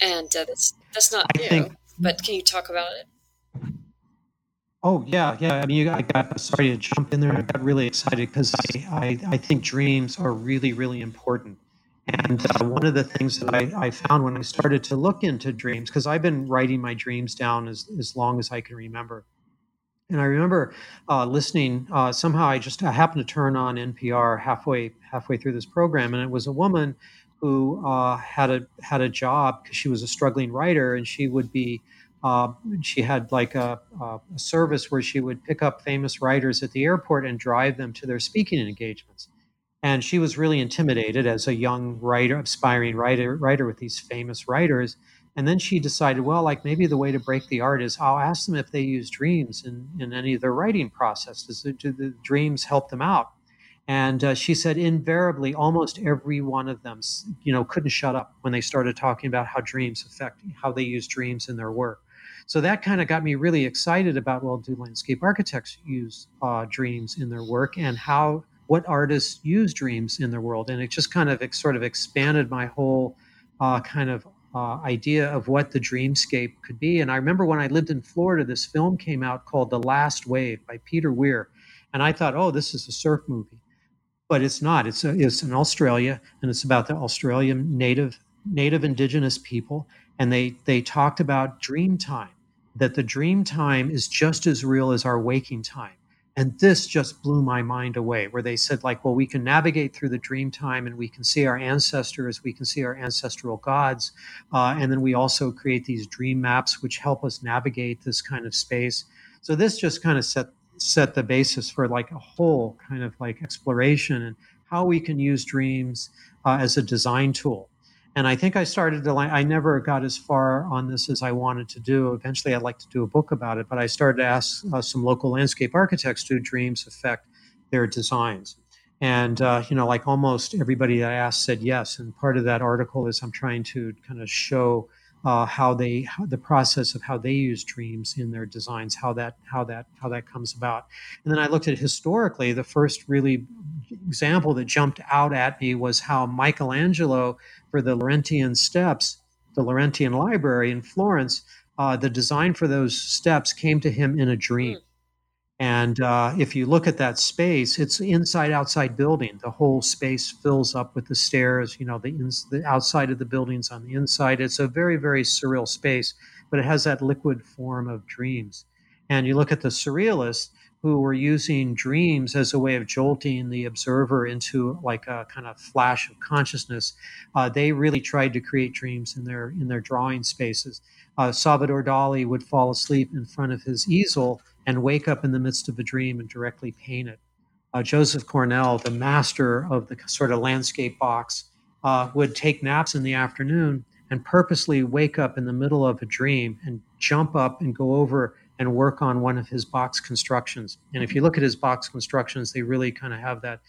and uh, that's that's not I new. Think, but can you talk about it? Oh yeah, yeah. I mean, I got sorry to jump in there. I got really excited because I, I, I think dreams are really really important. And uh, one of the things that I, I found when I started to look into dreams, because I've been writing my dreams down as, as long as I can remember. And I remember uh, listening. Uh, somehow, I just I happened to turn on NPR halfway halfway through this program, and it was a woman who uh, had a had a job because she was a struggling writer, and she would be uh, she had like a, a, service where she would pick up famous writers at the airport and drive them to their speaking engagements. And she was really intimidated as a young writer, aspiring writer, writer with these famous writers. And then she decided, well, like maybe the way to break the art is I'll ask them if they use dreams in, in any of their writing process. Does do the dreams help them out? And uh, she said, invariably, almost every one of them, you know, couldn't shut up when they started talking about how dreams affect how they use dreams in their work. So that kind of got me really excited about well, do landscape architects use uh, dreams in their work and how what artists use dreams in their world? And it just kind of sort of expanded my whole uh, kind of uh, idea of what the dreamscape could be. And I remember when I lived in Florida, this film came out called The Last Wave by Peter Weir. And I thought, oh, this is a surf movie. But it's not. It's, a, it's in Australia, and it's about the Australian native native indigenous people. And they, they talked about dream time that the dream time is just as real as our waking time. And this just blew my mind away, where they said, like, well, we can navigate through the dream time and we can see our ancestors, we can see our ancestral gods. Uh, and then we also create these dream maps, which help us navigate this kind of space. So this just kind of set set the basis for like a whole kind of like exploration and how we can use dreams uh, as a design tool and I think I started to like, I never got as far on this as I wanted to do. Eventually, I'd like to do a book about it, but I started to ask uh, some local landscape architects do dreams affect their designs. And uh, you know, like almost everybody I asked said yes. And part of that article is I'm trying to kind of show uh, how they how the process of how they use dreams in their designs, how that how that how that comes about. And then I looked at historically. The first really example that jumped out at me was how Michelangelo for the Laurentian steps, the Laurentian Library in Florence, uh, the design for those steps came to him in a dream. And uh, if you look at that space, it's inside outside building. The whole space fills up with the stairs. You know, the, ins- the outside of the buildings on the inside. It's a very very surreal space, but it has that liquid form of dreams. And you look at the surrealists who were using dreams as a way of jolting the observer into like a kind of flash of consciousness. Uh, they really tried to create dreams in their in their drawing spaces. Uh, Salvador Dali would fall asleep in front of his easel and wake up in the midst of a dream and directly paint it. Uh, Joseph Cornell, the master of the sort of landscape box, uh, would take naps in the afternoon and purposely wake up in the middle of a dream and jump up and go over and work on one of his box constructions. And if you look at his box constructions, they really kind of have that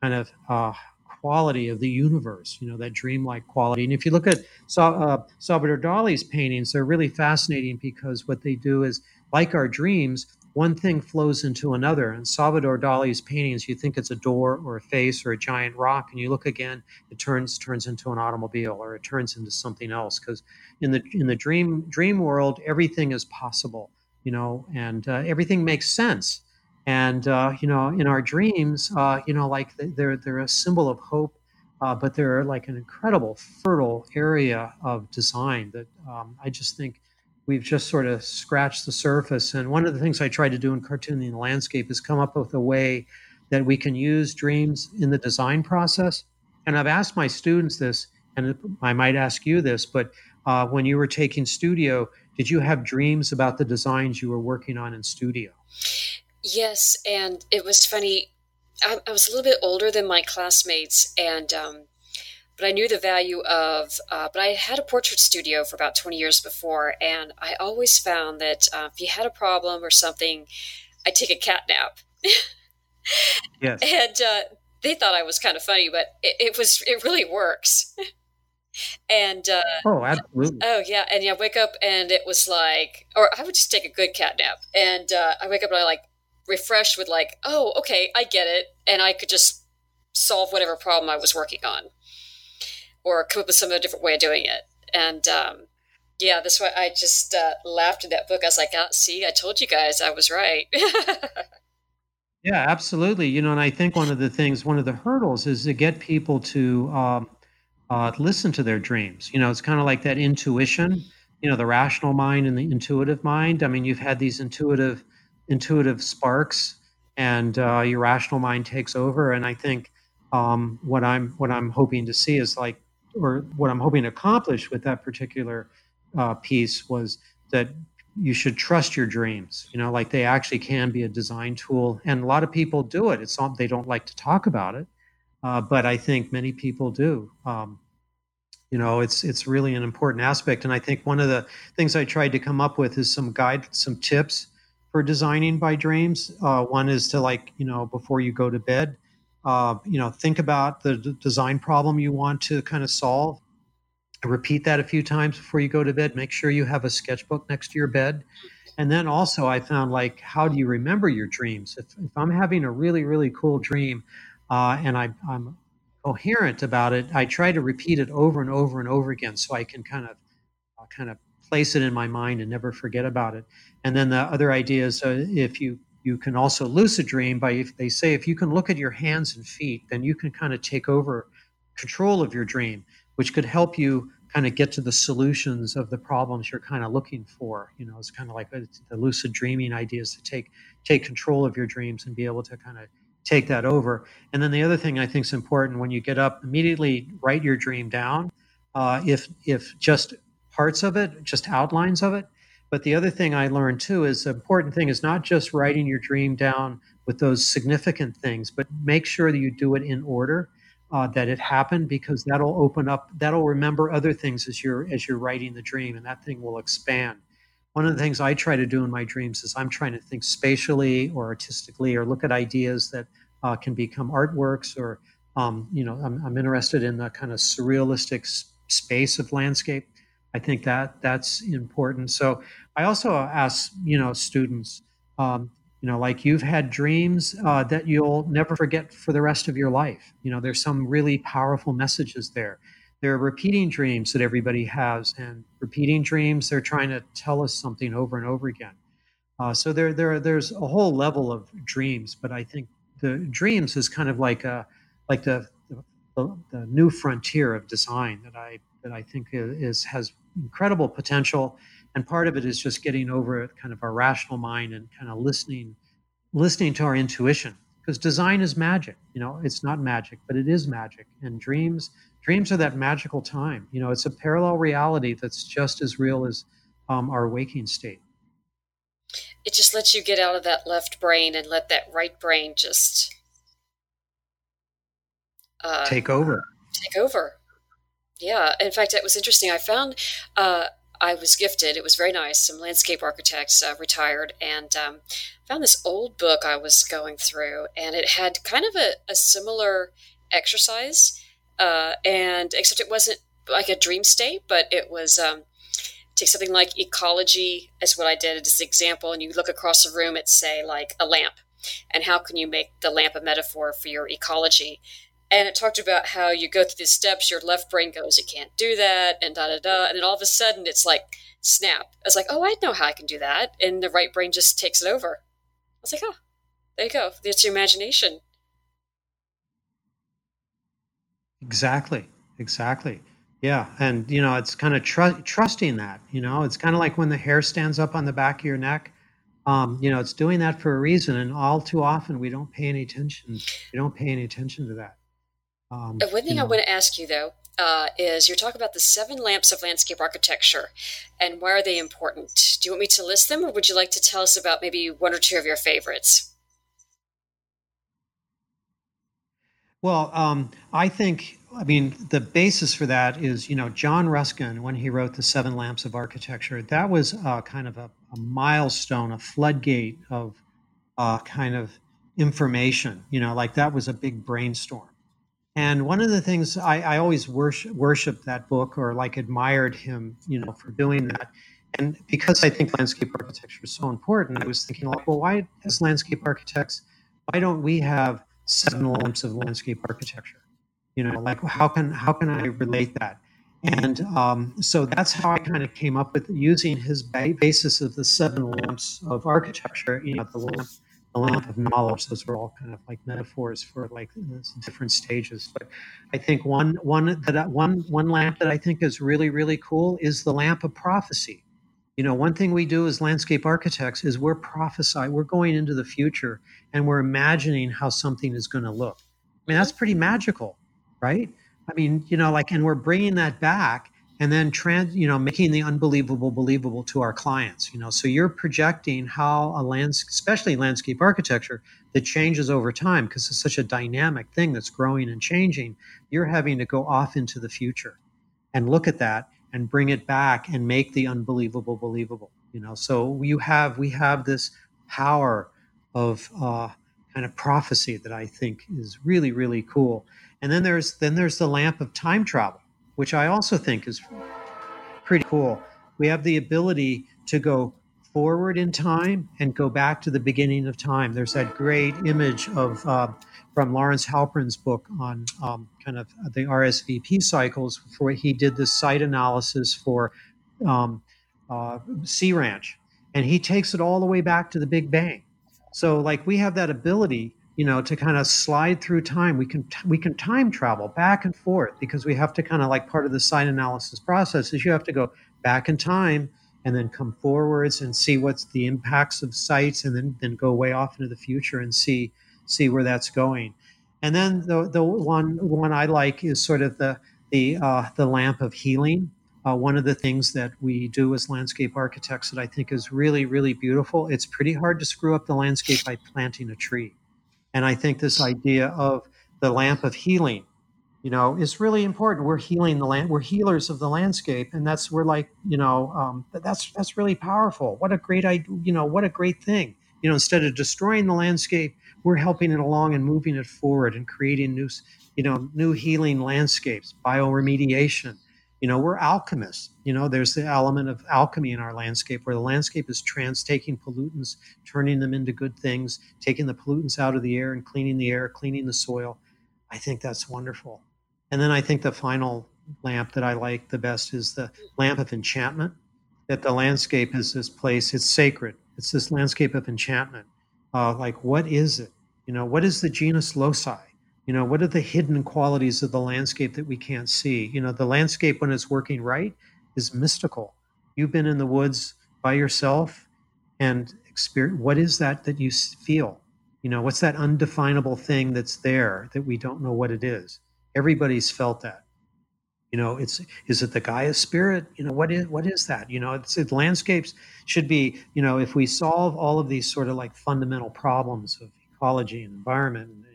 kind of uh, quality of the universe, you know, that dreamlike quality. And if you look at uh, Salvador Dali's paintings, they're really fascinating because what they do is, like our dreams, one thing flows into another. And Salvador Dali's paintings, you think it's a door or a face or a giant rock, and you look again, it turns turns into an automobile or it turns into something else. Because in the in the dream dream world, everything is possible, you know, and uh, everything makes sense. And uh, you know, in our dreams, uh, you know, like they're they're a symbol of hope, uh, but they're like an incredible fertile area of design that um, I just think we've just sort of scratched the surface. And one of the things I try to do in cartooning the landscape is come up with a way that we can use dreams in the design process. And I've asked my students this, and I might ask you this, but uh, when you were taking studio, did you have dreams about the designs you were working on in studio? Yes, and it was funny. I, I was a little bit older than my classmates, and um, but I knew the value of. Uh, but I had a portrait studio for about 20 years before, and I always found that uh, if you had a problem or something, I'd take a cat nap. [LAUGHS] yes. And uh, they thought I was kind of funny, but it, it was. It really works. [LAUGHS] and uh, oh, absolutely. Oh yeah, and yeah, wake up and it was like, or I would just take a good cat nap, and uh, I wake up and I like refresh with like, oh, okay, I get it, and I could just solve whatever problem I was working on or come up with some other different way of doing it. And um, yeah, that's why I just uh, laughed in that book. I was like, oh, see, I told you guys I was right. [LAUGHS] yeah, absolutely. You know, and I think one of the things, one of the hurdles is to get people to um, uh, listen to their dreams. You know, it's kind of like that intuition, you know, the rational mind and the intuitive mind. I mean, you've had these intuitive, intuitive sparks and uh, your rational mind takes over. And I think um, what I'm, what I'm hoping to see is like or what I'm hoping to accomplish with that particular uh, piece was that you should trust your dreams. You know, like they actually can be a design tool, and a lot of people do it. It's not they don't like to talk about it, uh, but I think many people do. Um, you know, it's it's really an important aspect, and I think one of the things I tried to come up with is some guide, some tips for designing by dreams. Uh, one is to like you know before you go to bed, uh, you know, think about the d- design problem you want to kind of solve. Repeat that a few times before you go to bed. Make sure you have a sketchbook next to your bed. And then also, I found like, how do you remember your dreams? If, if I'm having a really, really cool dream uh, and I, I'm coherent about it, I try to repeat it over and over and over again so I can kind of kind of place it in my mind and never forget about it. And then the other idea is uh, if you you can also lucid dream by if they say if you can look at your hands and feet then you can kind of take over control of your dream which could help you kind of get to the solutions of the problems you're kind of looking for you know it's kind of like the lucid dreaming ideas to take take control of your dreams and be able to kind of take that over. And then the other thing i think is important when you get up immediately write your dream down uh, if if just parts of it just outlines of it but the other thing I learned too is the important thing is not just writing your dream down with those significant things, but make sure that you do it in order. Uh, that it happened because that'll open up that'll remember other things as you're as you're writing the dream and that thing will expand one of the things i try to do in my dreams is i'm trying to think spatially or artistically or look at ideas that uh, can become artworks or um, you know I'm, I'm interested in the kind of surrealistic space of landscape I think that that's important. So I also ask, you know, students, um, you know, like you've had dreams uh, that you'll never forget for the rest of your life. You know, there's some really powerful messages there. There are repeating dreams that everybody has, and repeating dreams, they're trying to tell us something over and over again. Uh, so there, there, there's a whole level of dreams, but I think the dreams is kind of like a, like the, the, the new frontier of design that I that I think is has incredible potential. And part of it is just getting over kind of our rational mind and kind of listening, listening to our intuition. Because design is magic. You know, it's not magic, but it is magic. And dreams, dreams are that magical time. You know, it's a parallel reality that's just as real as um, our waking state. It just lets you get out of that left brain and let that right brain just uh, take over. Take over. Yeah, in fact, it was interesting. I found uh, I was gifted. It was very nice. Some landscape architects uh, retired, and um, found this old book I was going through, and it had kind of a, a similar exercise, uh, and except it wasn't like a dream state, but it was um, take something like ecology as what I did as an example, and you look across the room at say like a lamp, and how can you make the lamp a metaphor for your ecology? And it talked about how you go through these steps, your left brain goes, it can't do that, and da da da. And then all of a sudden, it's like, snap. I was like, oh, I know how I can do that. And the right brain just takes it over. I was like, oh, there you go. It's your imagination. Exactly. Exactly. Yeah. And, you know, it's kind of tr- trusting that, you know, it's kind of like when the hair stands up on the back of your neck. Um, you know, it's doing that for a reason. And all too often we don't pay any attention. We don't pay any attention to that. Um, One thing you know, I want to ask you though uh, is you're talking about the seven lamps of landscape architecture, and why are they important? Do you want me to list them, or would you like to tell us about maybe one or two of your favorites? Well, um, I think I mean the basis for that is you know John Ruskin when he wrote the Seven Lamps of Architecture. That was uh, kind of a, a, milestone, a floodgate of uh, kind of information. You know, like that was a big brainstorm. And one of the things I, I always worship, that book or like admired him, you know, for doing that. And because I think landscape architecture is so important, I was thinking well, why as landscape architects, why don't we have seven lamps of landscape architecture? You know, like how can how can I relate that? And um, so that's how I kind of came up with using his basis of the seven lamps of architecture. You know, the lamp a lamp of knowledge. Those are all kind of like metaphors for like different stages. But I think one one that one one lamp that I think is really really cool is the lamp of prophecy. You know, one thing we do as landscape architects is we're prophesy, we're going into the future and we're imagining how something is going to look. I mean, that's pretty magical, right? I mean, you know, like, and we're bringing that back and then trans you know making the unbelievable believable to our clients you know? So you're projecting how a landscape especially landscape architecture that changes over time because it's such a dynamic thing that's growing and changing. You're having to go off into the future and look at that and bring it back and make the unbelievable believable you know? So you have we have this power of uh, kind of prophecy that i think is really really cool. And then there's then there's the lamp of time travel which I also think is pretty cool. We have the ability to go forward in time and go back to the beginning of time. There's that great image of uh, from Lawrence Halprin's book on um, kind of the RSVP cycles, where he did this site analysis for um, uh, Sea Ranch, and he takes it all the way back to the Big Bang. So, like, we have that ability you know to kind of slide through time. We can we can time travel back and forth because we have to kind of like part of the site analysis process is you have to go back in time and then come forwards and see what's the impacts of sites and then then go way off into the future and see see where that's going. And then the the one one i like is sort of the the uh, the lamp of healing. Uh, one of the things that we do as landscape architects that i think is really really beautiful it's pretty hard to screw up the landscape by planting a tree and I think this idea of the lamp of healing, you know, is really important. We're healing the land. We're healers of the landscape, and that's we're like, you know, um, that's that's really powerful. What a great idea, you know, what a great thing. You know, instead of destroying the landscape, we're helping it along and moving it forward and creating new, you know, new healing landscapes, bioremediation, you know we're alchemists. You know there's the element of alchemy in our landscape where the landscape is trans taking pollutants turning them into good things taking the pollutants out of the air and cleaning the air cleaning the soil. I think that's wonderful. And then i think the final lamp that i like the best is the lamp of enchantment that the landscape is this place it's sacred. It's this landscape of enchantment. Uh, like what is it? You know what is the genius loci you know, what are the hidden qualities of the landscape that we can't see? You know, the landscape, when it's working right, is mystical. You've been in the woods by yourself and experience what is that that you feel? You know, what's that undefinable thing that's there that we don't know what it is? Everybody's felt that. You know, it's is it the Gaia spirit? You know, what is what is that? You know, it's it, landscapes should be. You know, if we solve all of these sort of like fundamental problems of ecology and environment and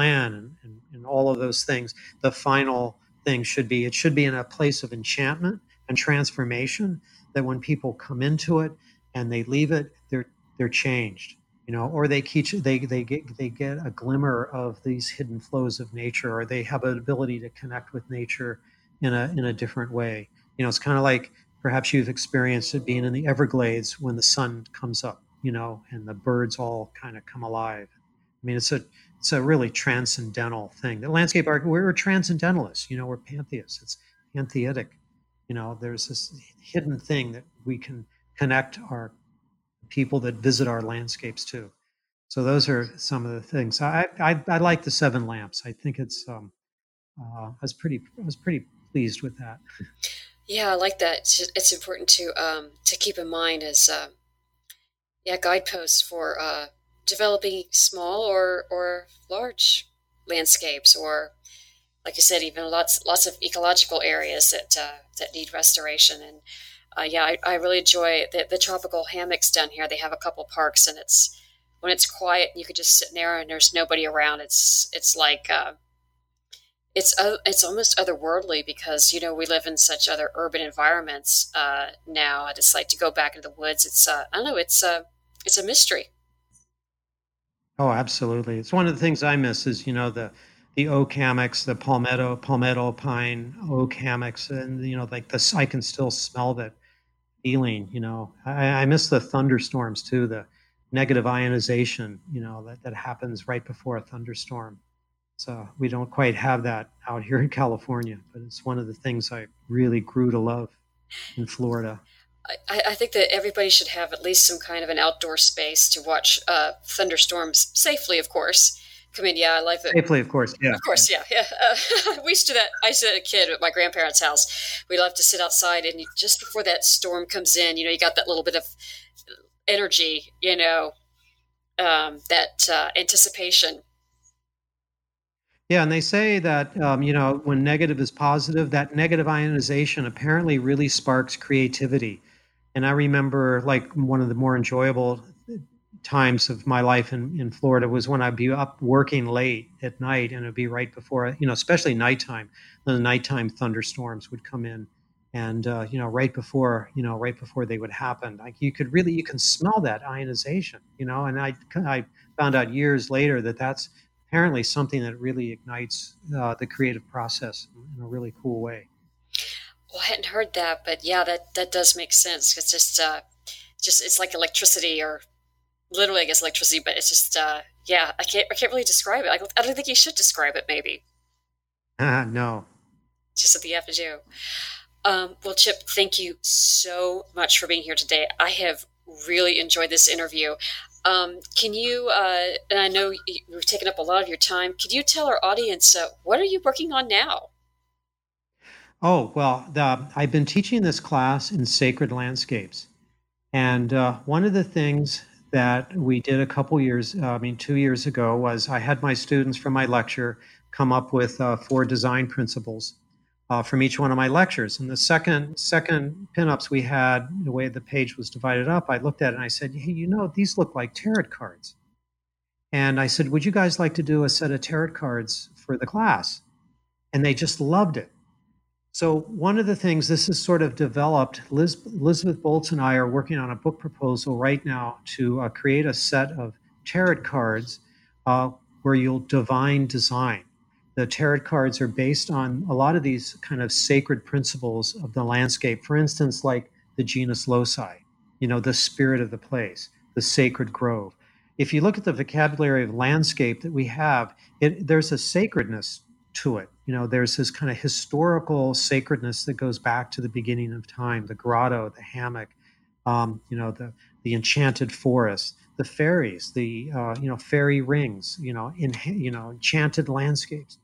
plan and, and, and all of those things, the final thing should be it should be in a place of enchantment and transformation that when people come into it and they leave it, they're they're changed you know, or they teach they they get they get a glimmer of these hidden flows of nature, or they have an ability to connect with nature in a in a different way. You know, it's kind of like perhaps you've experienced it being in the Everglades when the sun comes up, you know, and the birds all kind of come alive. I mean, it's a it's a really transcendental thing. The landscape art, we're transcendentalists, you know, we're pantheists. It's pantheistic. You know, there's this hidden thing that we can connect our people that visit our landscapes too. So those are some of the things. I I, I like the seven lamps. I think it's um, uh, I was pretty I was pretty pleased with that. Yeah, I like that. It's, it's important to um, to keep in mind as uh, yeah guideposts for uh, developing small or or large landscapes, or like you said, even lots lots of ecological areas that uh, that need restoration and uh, yeah, I, I, really enjoy the, the tropical hammocks down here. They have a couple parks, and it's when it's quiet, you could just sit there and there's nobody around. It's it's like uh, it's uh, it's almost otherworldly because you know we live in such other urban environments uh, now. I just like to go back into the woods. It's uh, I don't know. It's uh, it's a mystery. Oh, absolutely. It's one of the things I miss is you know the the oak hammocks, the palmetto palmetto pine oak hammocks, and you know like this. I can still smell that feeling. You know, I, I miss the thunderstorms too. The negative ionization, you know, that, that happens right before a thunderstorm. So we don't quite have that out here in California, but it's one of the things I really grew to love in Florida. I, I think that everybody should have at least some kind of an outdoor space to watch uh, thunderstorms safely, of course. I mean, yeah, I like that. Safely, of course. Yeah. Of course, yeah, yeah. Uh, [LAUGHS] we used to do that. I used to, a kid at my grandparents' house. We love to sit outside, and you, just before that storm comes in, you know, you got that little bit of energy, you know, um, that uh, anticipation. Yeah, and they say that um, you know when negative is positive, that negative ionization apparently really sparks creativity. And I remember like one of the more enjoyable times of my life in, in Florida was when I'd be up working late at night and it'd be right before, you know, especially nighttime. The nighttime thunderstorms would come in and, uh, you know, right before, you know, right before they would happen. Like you could really, you can smell that ionization, you know, and I, I found out years later that that's apparently something that really ignites uh, the creative process in a really cool way. Hadn't heard that, but yeah, that, that does make sense. It's just, uh, just, it's like electricity or literally, I guess, electricity, but it's just, uh, yeah, I can't, I can't really describe it. I, I don't think you should describe it, maybe. Uh, no. Just at the F you. Um, well, Chip, thank you so much for being here today. I have really enjoyed this interview. Um, can you, uh, and I know you've taken up a lot of your time, could you tell our audience uh, what are you working on now? Oh, well, the, I've been teaching this class in sacred landscapes. And uh, one of the things that we did a couple years, uh, I mean, two years ago, was I had my students from my lecture come up with uh, four design principles uh, from each one of my lectures. And the second second pinups we had, the way the page was divided up, I looked at it and I said, "Hey, you know, these look like tarot cards." And I said, "Would you guys like to do a set of tarot cards for the class?" And they just loved it. So, one of the things this has sort of developed, Liz, Elizabeth Boults and I are working on a book proposal right now to uh, create a set of tarot cards uh, where you'll divine design. The tarot cards are based on a lot of these kind of sacred principles of the landscape. For instance, like the genius loci, you know, the spirit of the place, the sacred grove. If you look at the vocabulary of landscape that we have, it, there's a sacredness to it. You know, there's this kind of historical sacredness that goes back to the beginning of time, the grotto, the hammock, um, you know, the the enchanted forest, the fairies, the uh, you know fairy rings, you know, in you know enchanted landscapes.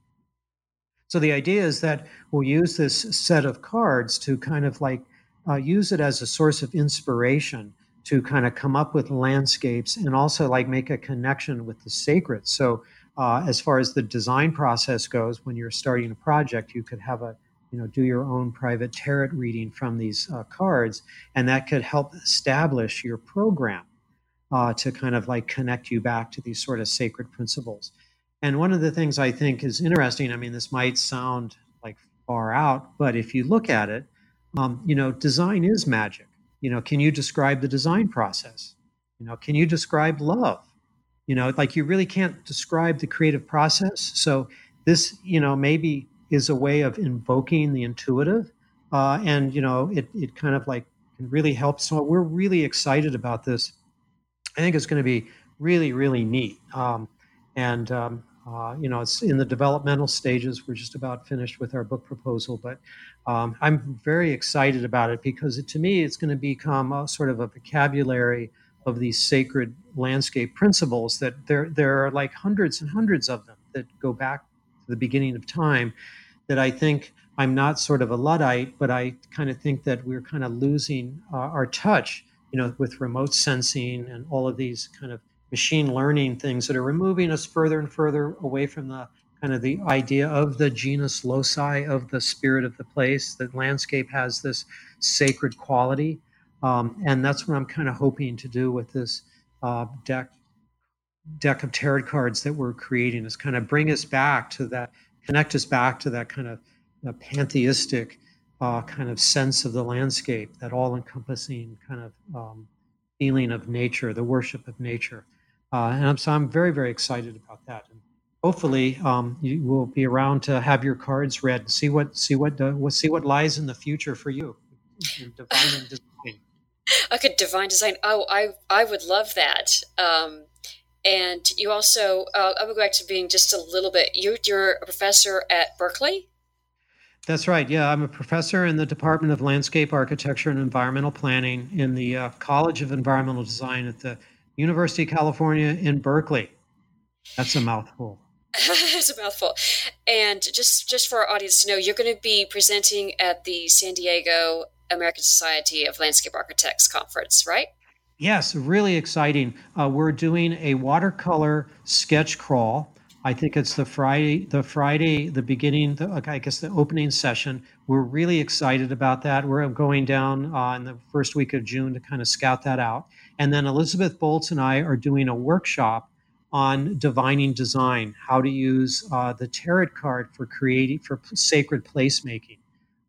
So the idea is that we'll use this set of cards to kind of like uh, use it as a source of inspiration to kind of come up with landscapes and also like make a connection with the sacred. So uh, as far as the design process goes, when you're starting a project, you could have a you know do your own private tarot reading from these uh, cards, and that could help establish your program uh, to kind of like connect you back to these sort of sacred principles. And one of the things I think is interesting, I mean, this might sound like far out. But if you look at it, um, you know, design is magic. You know, can you describe the design process? You know, can you describe love? You know, like you really can't describe the creative process. So this, you know, maybe is a way of invoking the intuitive, uh, and you know, it it kind of like can really help. So we're really excited about this. I think it's going to be really really neat. Um, and um, uh, you know, it's in the developmental stages. We're just about finished with our book proposal, but um, I'm very excited about it because it, to me, it's going to become a sort of a vocabulary of these sacred landscape principles that there there are like hundreds and hundreds of them that go back to the beginning of time. That I think I'm not sort of a luddite, but I kind of think that we're kind of losing uh, our touch, you know, with remote sensing and all of these kind of machine learning things that are removing us further and further away from the kind of the idea of the genius loci of the spirit of the place that landscape has this sacred quality um, and that's what i'm kind of hoping to do with this uh, deck deck of tarot cards that we're creating is kind of bring us back to that connect us back to that kind of uh, pantheistic uh, kind of sense of the landscape that all encompassing kind of um, feeling of nature the worship of nature uh, and I'm, so I'm very, very excited about that. And hopefully, um, you will be around to have your cards read and see what see what uh, see what lies in the future for you. Divine design. [LAUGHS] I could divine design. Oh, I I would love that. Um, and you also, uh, I would go back to being just a little bit. You, you're a professor at Berkeley. That's right. Yeah, I'm a professor in the Department of Landscape Architecture and Environmental Planning in the uh, College of Environmental Design at the University of California in Berkeley. That's a mouthful. [LAUGHS] it's a mouthful. And just just for our audience to know, you're going to be presenting at the San Diego American Society of Landscape Architects conference, right? Yes, really exciting. Uh, we're doing a watercolor sketch crawl. I think it's the Friday, the Friday, the beginning, the, I guess the opening session. We're really excited about that. We're going down uh, in the first week of June to kind of scout that out. And then Elizabeth Boults and I are doing a workshop on divining design, how to use uh, the tarot card for creating for sacred placemaking.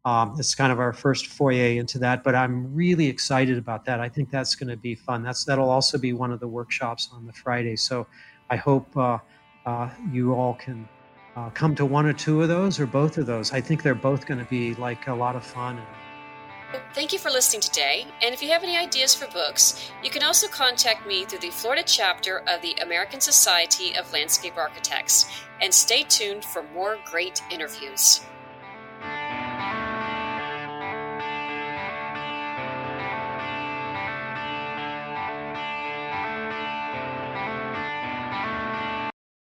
Um, it's kind of our first foyer into that, but I'm really excited about that. I think that's going to be fun. That's that'll also be one of the workshops on the Friday. So I hope uh, uh, you all can uh, come to one or two of those or both of those. I think they're both going to be like a lot of fun Thank you for listening today, and if you have any ideas for books, you can also contact me through the Florida chapter of the American Society of Landscape Architects. And stay tuned for more great interviews.